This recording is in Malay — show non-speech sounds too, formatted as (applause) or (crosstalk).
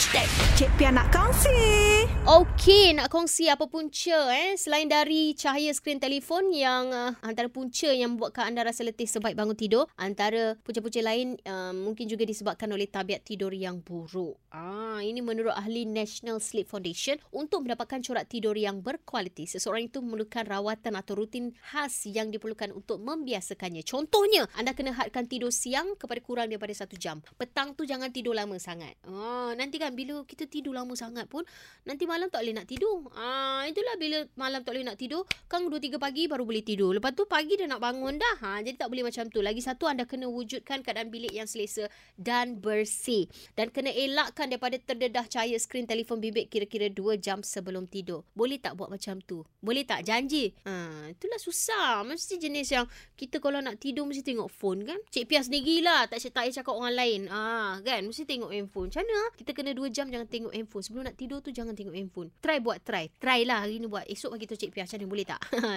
Hashtag Cik Pia nak kongsi. Okey, nak kongsi apa punca eh selain dari cahaya skrin telefon yang uh, antara punca yang membuatkan anda rasa letih sebaik bangun tidur, antara punca-punca lain uh, mungkin juga disebabkan oleh tabiat tidur yang buruk. Ah, ini menurut ahli National Sleep Foundation untuk mendapatkan corak tidur yang berkualiti, seseorang itu memerlukan rawatan atau rutin khas yang diperlukan untuk membiasakannya. Contohnya, anda kena hadkan tidur siang kepada kurang daripada satu jam. Petang tu jangan tidur lama sangat. Ah, nanti kan bila kita tidur lama sangat pun nanti malam tak boleh nak tidur. Ah itulah bila malam tak boleh nak tidur, kan 2 3 pagi baru boleh tidur. Lepas tu pagi dah nak bangun dah. Ha jadi tak boleh macam tu. Lagi satu anda kena wujudkan keadaan bilik yang selesa dan bersih dan kena elakkan daripada terdedah cahaya skrin telefon bimbit kira-kira 2 jam sebelum tidur. Boleh tak buat macam tu? Boleh tak janji? Ha itulah susah. Mesti jenis yang kita kalau nak tidur mesti tengok phone kan. Cik Pia sendirilah tak payah cakap orang lain. Ah kan mesti tengok handphone. Macam mana? Kita kena 2 jam jangan tengok handphone. Sebelum nak tidur tu jangan tengok handphone. Try buat try. Try lah hari ni buat. Esok bagi tu Cik Pia macam mana boleh tak? (laughs)